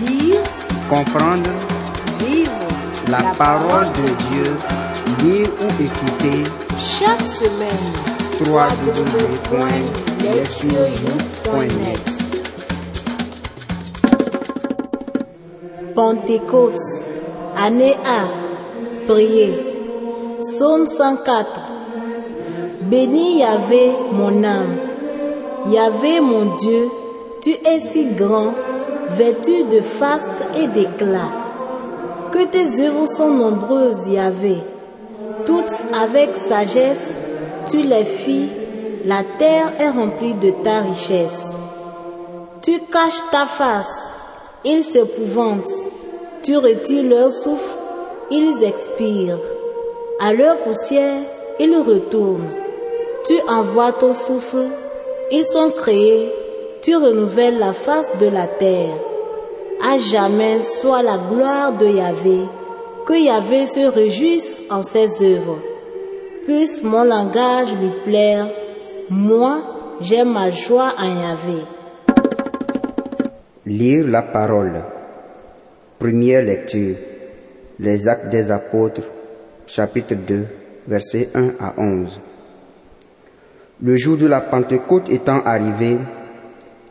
Lire, Comprendre vivre la parole de Dieu, lire ou écouter chaque semaine. Pentecôte, année A, prier. Psaume 104. Béni Yahvé, mon âme. Yahvé, mon Dieu, tu es si grand, vêtu de faste et d'éclat. Que tes œuvres sont nombreuses, Yahvé. Toutes avec sagesse, tu les fis, la terre est remplie de ta richesse. Tu caches ta face, ils s'épouvantent. Tu retires leur souffle, ils expirent. À leur poussière, ils retournent. Tu envoies ton souffle, ils sont créés. Tu renouvelles la face de la terre. À jamais soit la gloire de Yahvé. Que Yahvé se réjouisse en ses œuvres. Puisse mon langage lui plaire. Moi, j'ai ma joie en Yahvé. Lire la parole. Première lecture. Les actes des apôtres, chapitre 2, versets 1 à 11. Le jour de la Pentecôte étant arrivé,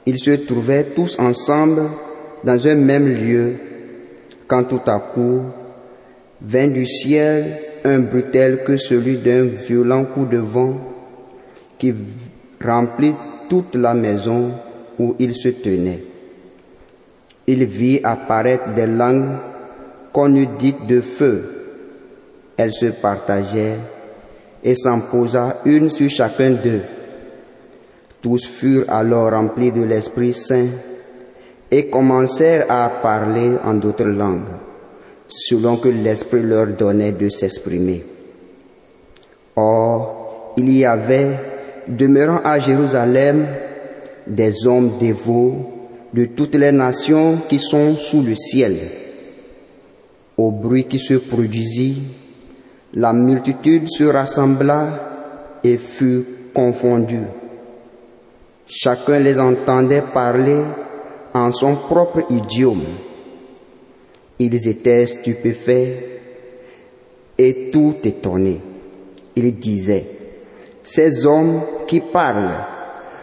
ils se trouvaient tous ensemble dans un même lieu, quand tout à coup vint du ciel un bruit tel que celui d'un violent coup de vent qui remplit toute la maison où ils se tenaient. Il vit apparaître des langues qu'on eût dites de feu. Elles se partageaient et s'en posa une sur chacun d'eux. Tous furent alors remplis de l'Esprit Saint et commencèrent à parler en d'autres langues, selon que l'Esprit leur donnait de s'exprimer. Or, il y avait, demeurant à Jérusalem, des hommes dévots de toutes les nations qui sont sous le ciel. Au bruit qui se produisit, la multitude se rassembla et fut confondue. Chacun les entendait parler en son propre idiome. Ils étaient stupéfaits et tout étonnés. Ils disaient, ces hommes qui parlent,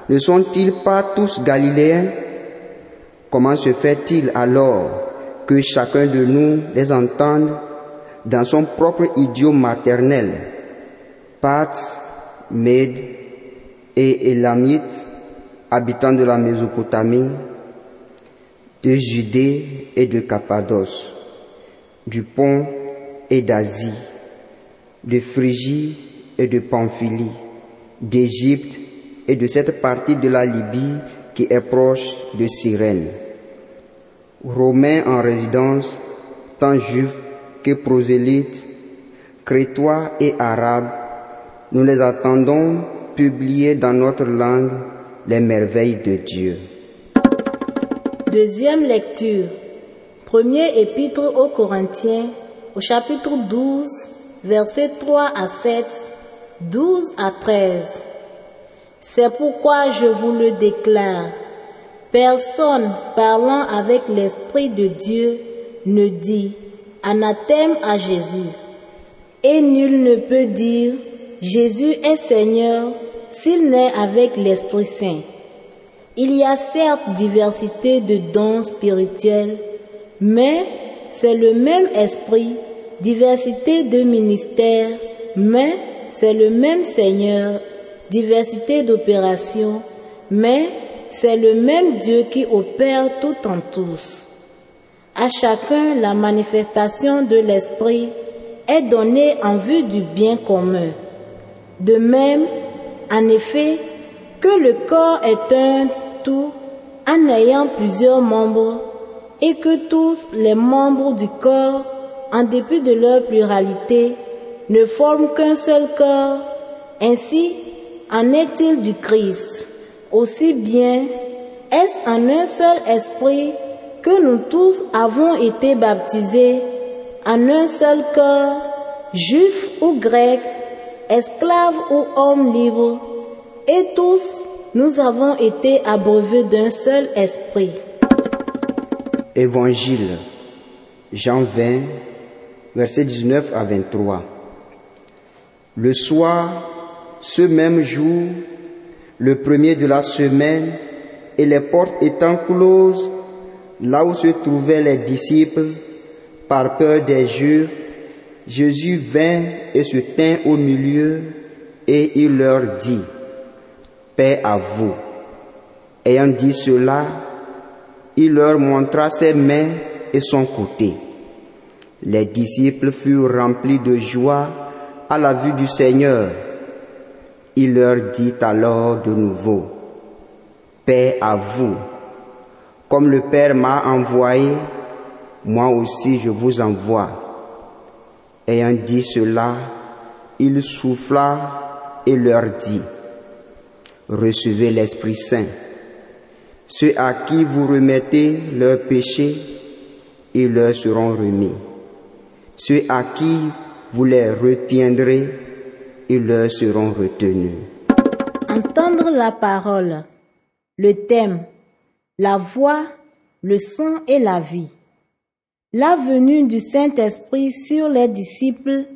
ne sont-ils pas tous galiléens? Comment se fait-il alors que chacun de nous les entende dans son propre idiome maternel Path, Médes et Élamites, habitants de la Mésopotamie, de Judée et de Cappadoce, du Pont et d'Asie, de Phrygie et de Pamphylie, d'Égypte et de cette partie de la Libye qui est proche de Cyrène. Romains en résidence, tant juifs que prosélytes, crétois et arabes, nous les attendons publier dans notre langue les merveilles de Dieu. Deuxième lecture. Premier épître aux Corinthiens, au chapitre 12, versets 3 à 7, 12 à 13. C'est pourquoi je vous le déclare. Personne parlant avec l'Esprit de Dieu ne dit anathème à Jésus. Et nul ne peut dire Jésus est Seigneur s'il n'est avec l'Esprit Saint. Il y a certes diversité de dons spirituels, mais c'est le même esprit, diversité de ministères, mais c'est le même Seigneur, diversité d'opérations, mais c'est le même Dieu qui opère tout en tous. À chacun, la manifestation de l'esprit est donnée en vue du bien commun. De même, en effet, que le corps est un tout en ayant plusieurs membres et que tous les membres du corps, en dépit de leur pluralité, ne forment qu'un seul corps. Ainsi en est-il du Christ. Aussi bien est-ce en un seul esprit que nous tous avons été baptisés en un seul corps, juifs ou grecs, esclaves ou hommes libres, et tous nous avons été abreuvés d'un seul esprit. Évangile, Jean 20, versets 19 à 23. Le soir, ce même jour, le premier de la semaine, et les portes étant closes, là où se trouvaient les disciples, par peur des Juifs, Jésus vint et se tint au milieu, et il leur dit, Paix à vous. Ayant dit cela, il leur montra ses mains et son côté. Les disciples furent remplis de joie à la vue du Seigneur. Il leur dit alors de nouveau, Paix à vous. Comme le Père m'a envoyé, moi aussi je vous envoie. Ayant dit cela, il souffla et leur dit, Recevez l'Esprit Saint. Ceux à qui vous remettez leurs péchés, ils leur seront remis. Ceux à qui vous les retiendrez, ils leur seront retenus. Entendre la parole, le thème, la voix, le sang et la vie. La venue du Saint-Esprit sur les disciples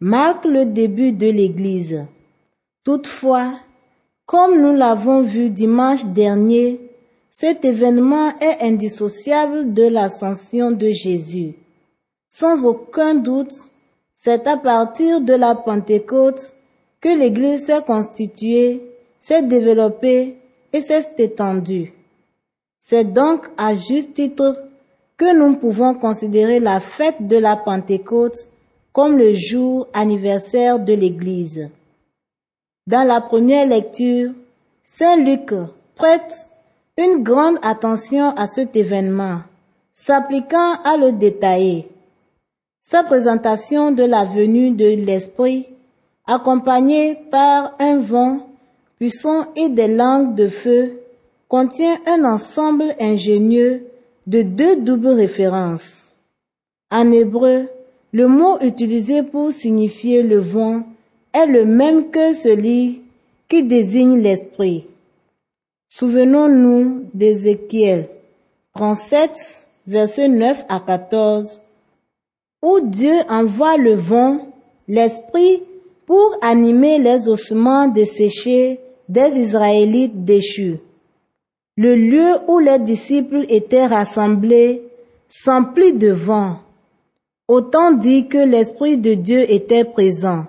marque le début de l'Église. Toutefois, comme nous l'avons vu dimanche dernier, cet événement est indissociable de l'ascension de Jésus. Sans aucun doute, c'est à partir de la Pentecôte que l'Église s'est constituée, s'est développée et s'est étendue. C'est donc à juste titre que nous pouvons considérer la fête de la Pentecôte comme le jour anniversaire de l'Église. Dans la première lecture, Saint Luc prête une grande attention à cet événement, s'appliquant à le détailler. Sa présentation de la venue de l'Esprit, accompagnée par un vent puissant et des langues de feu, contient un ensemble ingénieux de deux doubles références. En hébreu, le mot utilisé pour signifier le vent est le même que celui qui désigne l'esprit. Souvenons-nous d'Ézéchiel 37, versets 9 à 14, où Dieu envoie le vent, l'esprit, pour animer les ossements desséchés des Israélites déchus. Le lieu où les disciples étaient rassemblés s'emplit de vent. Autant dit que l'Esprit de Dieu était présent.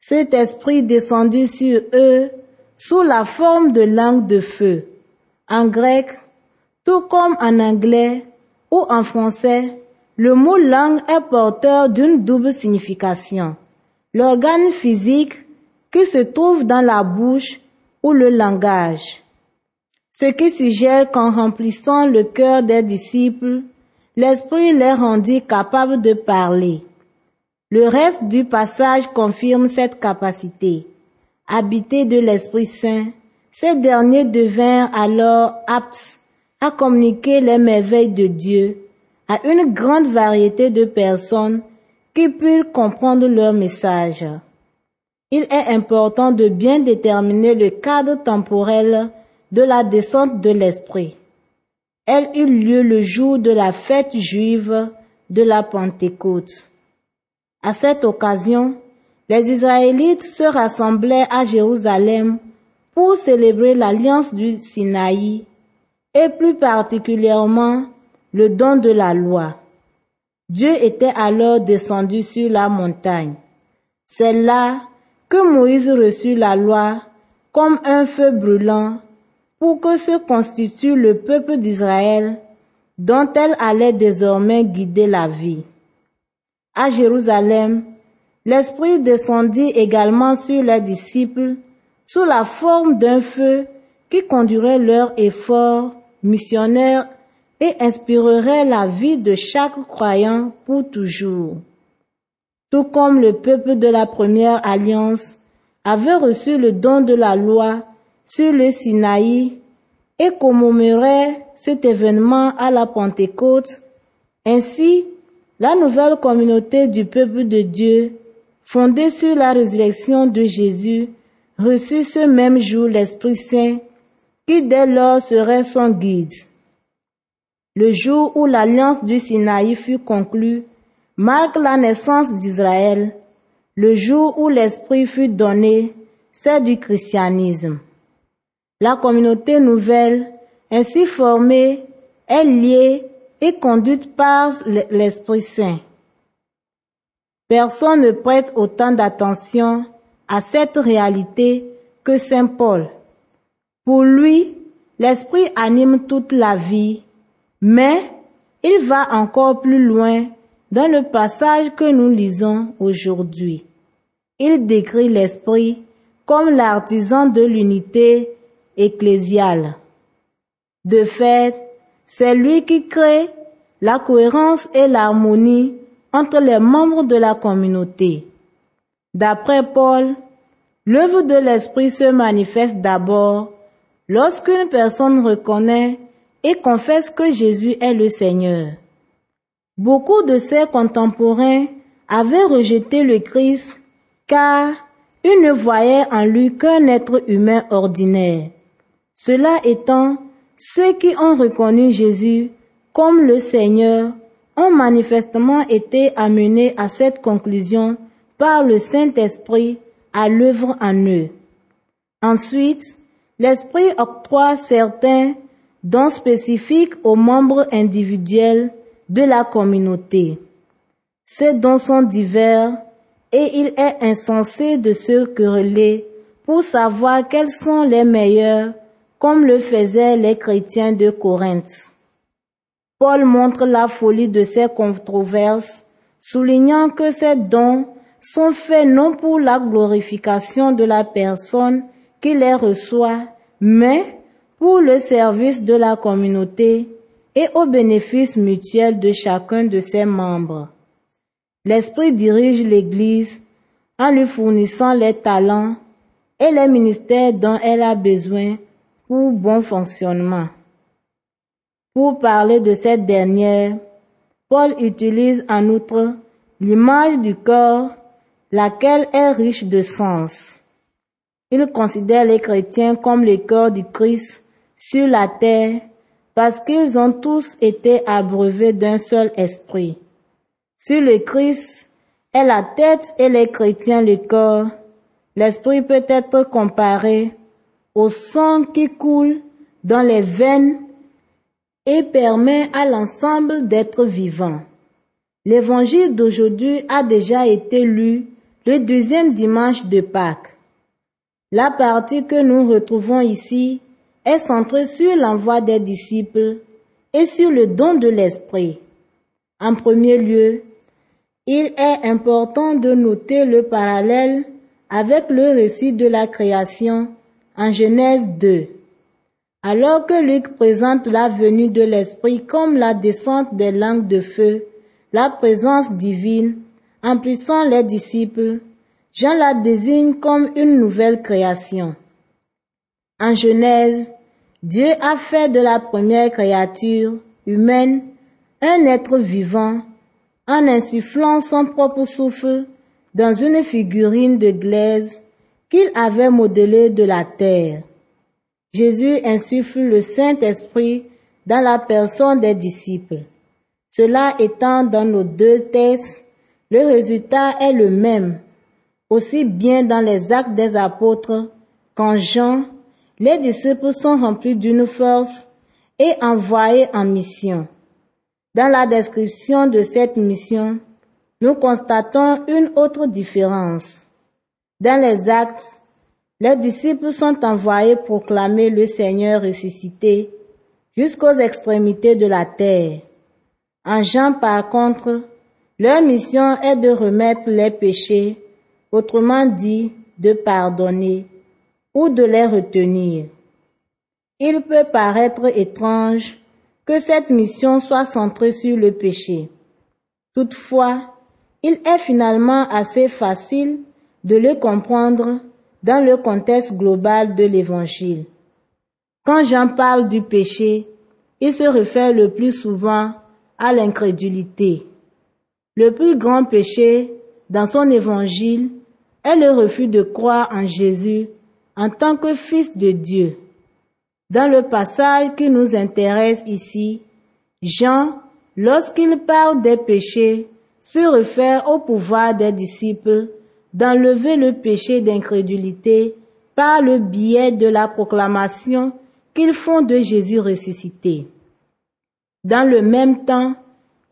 Cet Esprit descendu sur eux sous la forme de langue de feu. En grec, tout comme en anglais ou en français, le mot langue est porteur d'une double signification. L'organe physique qui se trouve dans la bouche ou le langage. Ce qui suggère qu'en remplissant le cœur des disciples, l'Esprit les rendit capables de parler. Le reste du passage confirme cette capacité. Habités de l'Esprit Saint, ces derniers devinrent alors aptes à communiquer les merveilles de Dieu à une grande variété de personnes qui purent comprendre leur message. Il est important de bien déterminer le cadre temporel de la descente de l'Esprit. Elle eut lieu le jour de la fête juive de la Pentecôte. À cette occasion, les Israélites se rassemblaient à Jérusalem pour célébrer l'alliance du Sinaï et plus particulièrement le don de la loi. Dieu était alors descendu sur la montagne. C'est là que Moïse reçut la loi comme un feu brûlant pour que se constitue le peuple d'Israël dont elle allait désormais guider la vie. À Jérusalem, l'Esprit descendit également sur les disciples sous la forme d'un feu qui conduirait leur effort missionnaire et inspirerait la vie de chaque croyant pour toujours. Tout comme le peuple de la première alliance avait reçu le don de la loi sur le Sinaï et commémorait cet événement à la Pentecôte, ainsi la nouvelle communauté du peuple de Dieu, fondée sur la résurrection de Jésus, reçut ce même jour l'Esprit Saint qui dès lors serait son guide. Le jour où l'alliance du Sinaï fut conclue marque la naissance d'Israël. Le jour où l'Esprit fut donné, c'est du christianisme. La communauté nouvelle, ainsi formée, est liée et conduite par l'Esprit Saint. Personne ne prête autant d'attention à cette réalité que Saint Paul. Pour lui, l'Esprit anime toute la vie, mais il va encore plus loin dans le passage que nous lisons aujourd'hui. Il décrit l'Esprit comme l'artisan de l'unité ecclésiale. De fait, c'est lui qui crée la cohérence et l'harmonie entre les membres de la communauté. D'après Paul, l'œuvre de l'Esprit se manifeste d'abord lorsqu'une personne reconnaît et confesse que Jésus est le Seigneur. Beaucoup de ses contemporains avaient rejeté le Christ car ils ne voyaient en lui qu'un être humain ordinaire. Cela étant, ceux qui ont reconnu Jésus comme le Seigneur ont manifestement été amenés à cette conclusion par le Saint-Esprit à l'œuvre en eux. Ensuite, l'Esprit octroie certains dons spécifiques aux membres individuels de la communauté. Ces dons sont divers et il est insensé de se quereller pour savoir quels sont les meilleurs comme le faisaient les chrétiens de Corinthe. Paul montre la folie de ces controverses, soulignant que ces dons sont faits non pour la glorification de la personne qui les reçoit, mais pour le service de la communauté et au bénéfice mutuel de chacun de ses membres. L'Esprit dirige l'Église en lui fournissant les talents et les ministères dont elle a besoin pour bon fonctionnement. Pour parler de cette dernière, Paul utilise en outre l'image du corps, laquelle est riche de sens. Il considère les chrétiens comme les corps du Christ sur la terre parce qu'ils ont tous été abreuvés d'un seul esprit. Si le Christ est la tête et les chrétiens le corps, l'esprit peut être comparé au sang qui coule dans les veines et permet à l'ensemble d'être vivant. L'évangile d'aujourd'hui a déjà été lu le deuxième dimanche de Pâques. La partie que nous retrouvons ici est centrée sur l'envoi des disciples et sur le don de l'Esprit. En premier lieu, il est important de noter le parallèle avec le récit de la création en Genèse 2. Alors que Luc présente la venue de l'Esprit comme la descente des langues de feu, la présence divine, emplissant les disciples, Jean la désigne comme une nouvelle création. En Genèse, Dieu a fait de la première créature humaine un être vivant en insufflant son propre souffle dans une figurine de glaise qu'il avait modelée de la terre. Jésus insuffle le Saint-Esprit dans la personne des disciples. Cela étant dans nos deux textes, le résultat est le même, aussi bien dans les actes des apôtres qu'en Jean, les disciples sont remplis d'une force et envoyés en mission. Dans la description de cette mission, nous constatons une autre différence. Dans les actes, les disciples sont envoyés proclamer le Seigneur ressuscité jusqu'aux extrémités de la terre. En Jean, par contre, leur mission est de remettre les péchés, autrement dit, de pardonner ou de les retenir. Il peut paraître étrange que cette mission soit centrée sur le péché. Toutefois, il est finalement assez facile de le comprendre dans le contexte global de l'Évangile. Quand Jean parle du péché, il se réfère le plus souvent à l'incrédulité. Le plus grand péché dans son évangile est le refus de croire en Jésus en tant que Fils de Dieu. Dans le passage qui nous intéresse ici, Jean, lorsqu'il parle des péchés, se réfère au pouvoir des disciples d'enlever le péché d'incrédulité par le biais de la proclamation qu'ils font de Jésus ressuscité. Dans le même temps,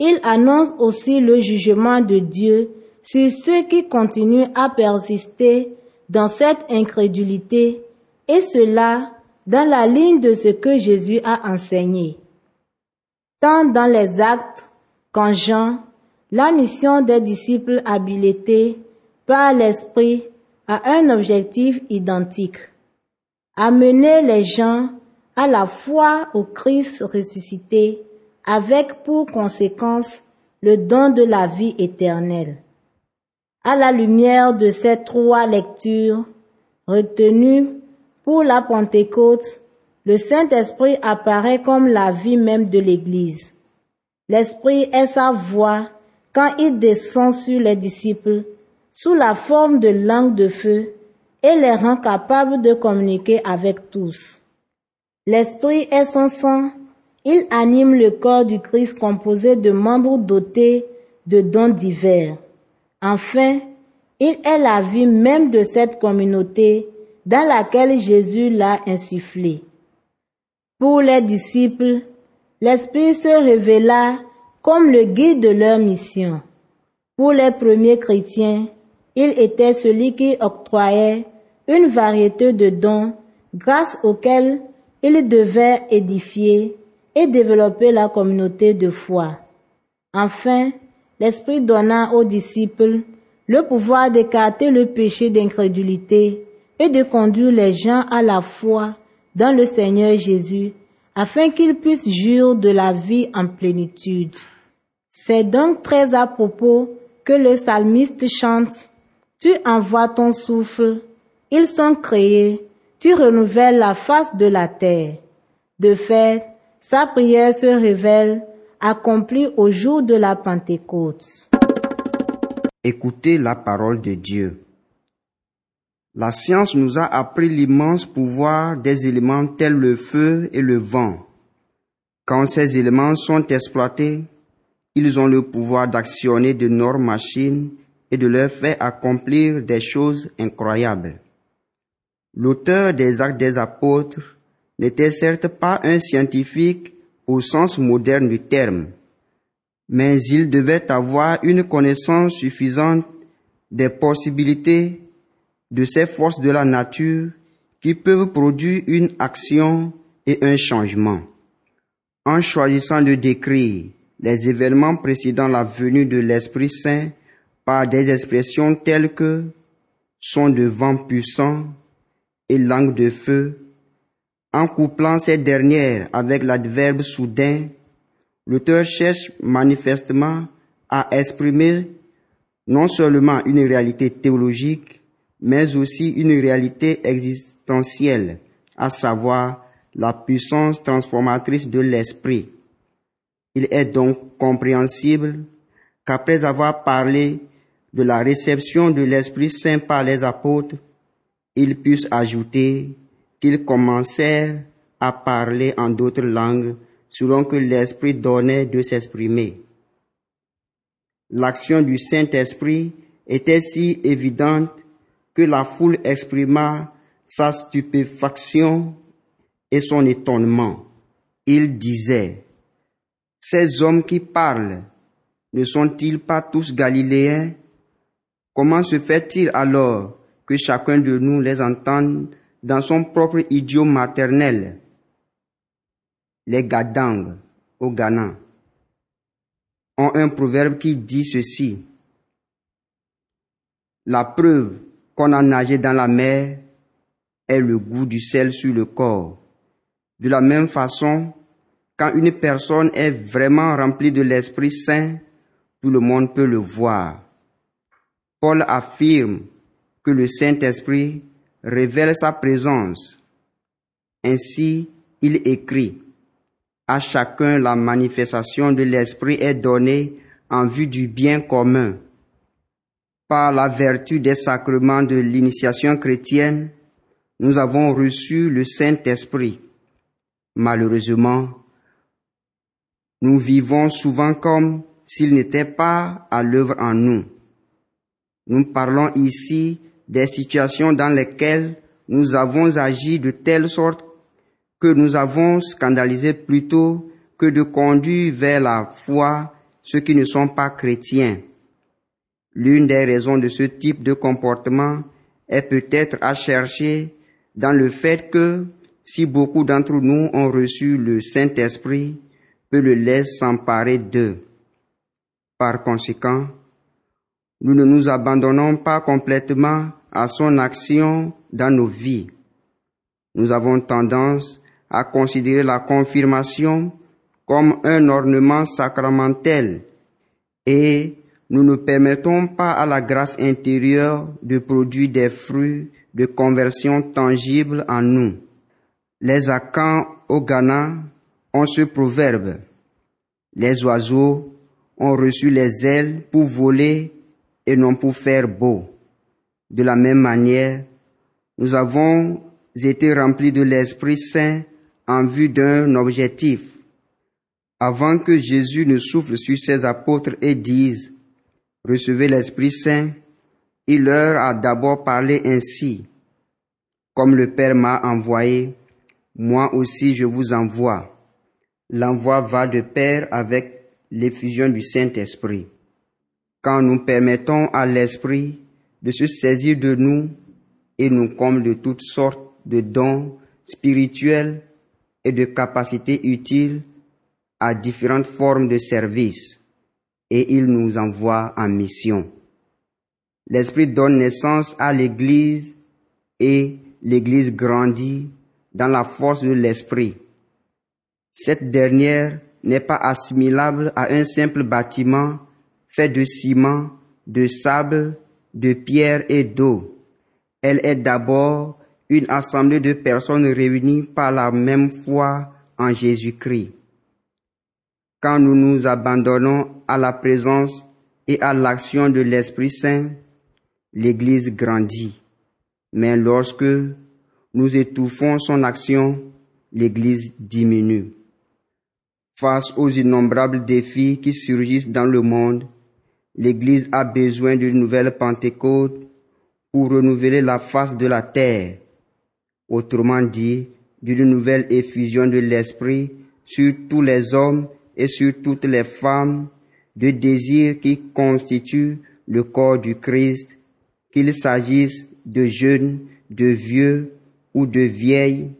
il annonce aussi le jugement de Dieu sur ceux qui continuent à persister dans cette incrédulité, et cela dans la ligne de ce que Jésus a enseigné. Tant dans les actes qu'en Jean, la mission des disciples habilités l'Esprit a un objectif identique. Amener les gens à la foi au Christ ressuscité avec pour conséquence le don de la vie éternelle. À la lumière de ces trois lectures retenues pour la Pentecôte, le Saint-Esprit apparaît comme la vie même de l'Église. L'Esprit est sa voix quand il descend sur les disciples sous la forme de langue de feu et les rend capables de communiquer avec tous. L'Esprit est son sang, il anime le corps du Christ composé de membres dotés de dons divers. Enfin, il est la vie même de cette communauté dans laquelle Jésus l'a insufflé. Pour les disciples, l'Esprit se révéla comme le guide de leur mission. Pour les premiers chrétiens, il était celui qui octroyait une variété de dons grâce auxquels il devait édifier et développer la communauté de foi. Enfin, l'Esprit donna aux disciples le pouvoir d'écarter le péché d'incrédulité et de conduire les gens à la foi dans le Seigneur Jésus afin qu'ils puissent jurer de la vie en plénitude. C'est donc très à propos que le psalmiste chante Tu envoies ton souffle, ils sont créés, tu renouvelles la face de la terre. De fait, sa prière se révèle accomplie au jour de la Pentecôte. Écoutez la parole de Dieu. La science nous a appris l'immense pouvoir des éléments tels le feu et le vent. Quand ces éléments sont exploités, ils ont le pouvoir d'actionner de nos machines et de leur faire accomplir des choses incroyables. L'auteur des actes des apôtres n'était certes pas un scientifique au sens moderne du terme, mais il devait avoir une connaissance suffisante des possibilités de ces forces de la nature qui peuvent produire une action et un changement. En choisissant de décrire les événements précédant la venue de l'Esprit Saint par des expressions telles que son de vent puissant et langue de feu, en couplant ces dernières avec l'adverbe soudain, l'auteur cherche manifestement à exprimer non seulement une réalité théologique, mais aussi une réalité existentielle, à savoir la puissance transformatrice de l'esprit. Il est donc compréhensible qu'après avoir parlé de la réception de l'Esprit Saint par les apôtres, ils puissent ajouter qu'ils commencèrent à parler en d'autres langues selon que l'Esprit donnait de s'exprimer. L'action du Saint-Esprit était si évidente que la foule exprima sa stupéfaction et son étonnement. Il disait, Ces hommes qui parlent, ne sont-ils pas tous galiléens? Comment se fait-il alors que chacun de nous les entende dans son propre idiome maternel? Les Gadang au Ghana ont un proverbe qui dit ceci. La preuve qu'on a nagé dans la mer est le goût du sel sur le corps. De la même façon, quand une personne est vraiment remplie de l'Esprit Saint, tout le monde peut le voir. Paul affirme que le Saint-Esprit révèle sa présence. Ainsi, il écrit, à chacun la manifestation de l'Esprit est donnée en vue du bien commun par la vertu des sacrements de l'initiation chrétienne, nous avons reçu le Saint-Esprit. Malheureusement, nous vivons souvent comme s'il n'était pas à l'œuvre en nous. Nous parlons ici des situations dans lesquelles nous avons agi de telle sorte que nous avons scandalisé plutôt que de conduire vers la foi ceux qui ne sont pas chrétiens. L'une des raisons de ce type de comportement est peut-être à chercher dans le fait que si beaucoup d'entre nous ont reçu le Saint-Esprit, peu le laisse s'emparer d'eux. Par conséquent, nous ne nous abandonnons pas complètement à son action dans nos vies. Nous avons tendance à considérer la confirmation comme un ornement sacramentel et nous ne permettons pas à la grâce intérieure de produire des fruits de conversion tangibles en nous. Les Akans au Ghana ont ce proverbe. Les oiseaux ont reçu les ailes pour voler et non pour faire beau. De la même manière, nous avons été remplis de l'Esprit Saint en vue d'un objectif. Avant que Jésus ne souffle sur ses apôtres et dise, recevez l'Esprit Saint, il leur a d'abord parlé ainsi. Comme le Père m'a envoyé, moi aussi je vous envoie. L'envoi va de pair avec l'effusion du Saint-Esprit. Quand nous permettons à l'Esprit de se saisir de nous et nous comble de toutes sortes de dons spirituels et de capacités utiles à différentes formes de service, et il nous envoie en mission. L'Esprit donne naissance à l'Église et l'Église grandit dans la force de l'Esprit. Cette dernière n'est pas assimilable à un simple bâtiment fait de ciment, de sable, de pierre et d'eau. Elle est d'abord une assemblée de personnes réunies par la même foi en Jésus-Christ. Quand nous nous abandonnons à la présence et à l'action de l'Esprit Saint, l'Église grandit. Mais lorsque nous étouffons son action, l'Église diminue. Face aux innombrables défis qui surgissent dans le monde, l'Église a besoin d'une nouvelle Pentecôte pour renouveler la face de la terre. Autrement dit, d'une nouvelle effusion de l'Esprit sur tous les hommes et sur toutes les femmes, de désirs qui constituent le corps du Christ, qu'il s'agisse de jeunes, de vieux ou de vieilles.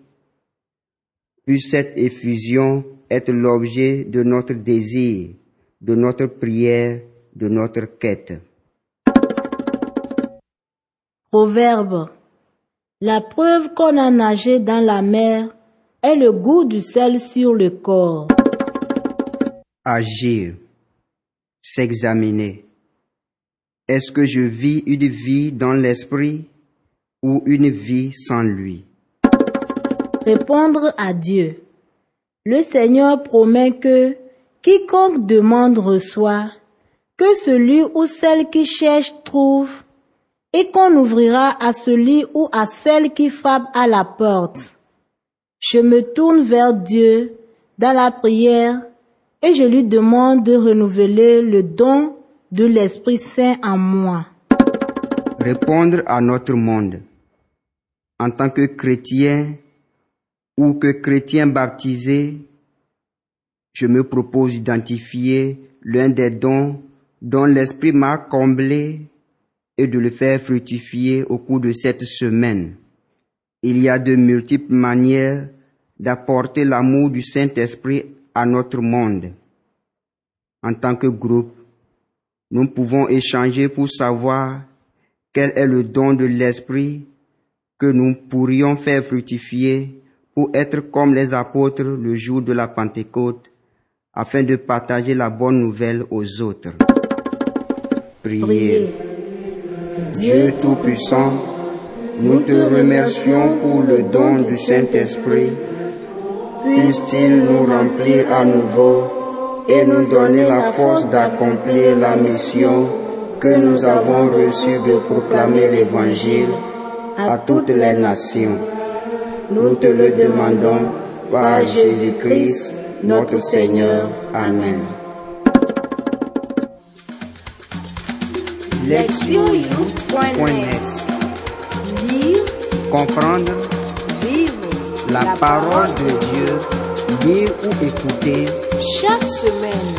Puisse cette effusion être l'objet de notre désir, de notre prière, de notre quête. Proverbe. La preuve qu'on a nagé dans la mer est le goût du sel sur le corps. Agir. S'examiner. Est-ce que je vis une vie dans l'esprit ou une vie sans lui? Répondre à Dieu. Le Seigneur promet que quiconque demande reçoit, que celui ou celle qui cherche trouve, et qu'on ouvrira à celui ou à celle qui frappe à la porte. Je me tourne vers Dieu dans la prière et je lui demande de renouveler le don de l'Esprit Saint en moi. Répondre à notre monde. En tant que chrétien ou que chrétien baptisé, je me propose d'identifier l'un des dons dont l'Esprit m'a comblé et de le faire fructifier au cours de cette semaine. Il y a de multiples manières d'apporter l'amour du Saint-Esprit à notre monde. En tant que groupe, nous pouvons échanger pour savoir quel est le don de l'Esprit que nous pourrions faire fructifier pour être comme les apôtres le jour de la Pentecôte, afin de partager la bonne nouvelle aux autres. Priez. Dieu Tout-Puissant, nous te remercions pour le don du Saint-Esprit. Puisse-t-il nous remplir à nouveau et nous donner la force d'accomplir la mission que nous avons reçue de proclamer l'Évangile à toutes les nations. Nous te le demandons par Jésus-Christ, notre Seigneur. Amen. Lectionyouth.net Lire, Comprendre vivre la parole de Dieu, lire ou écouter chaque semaine.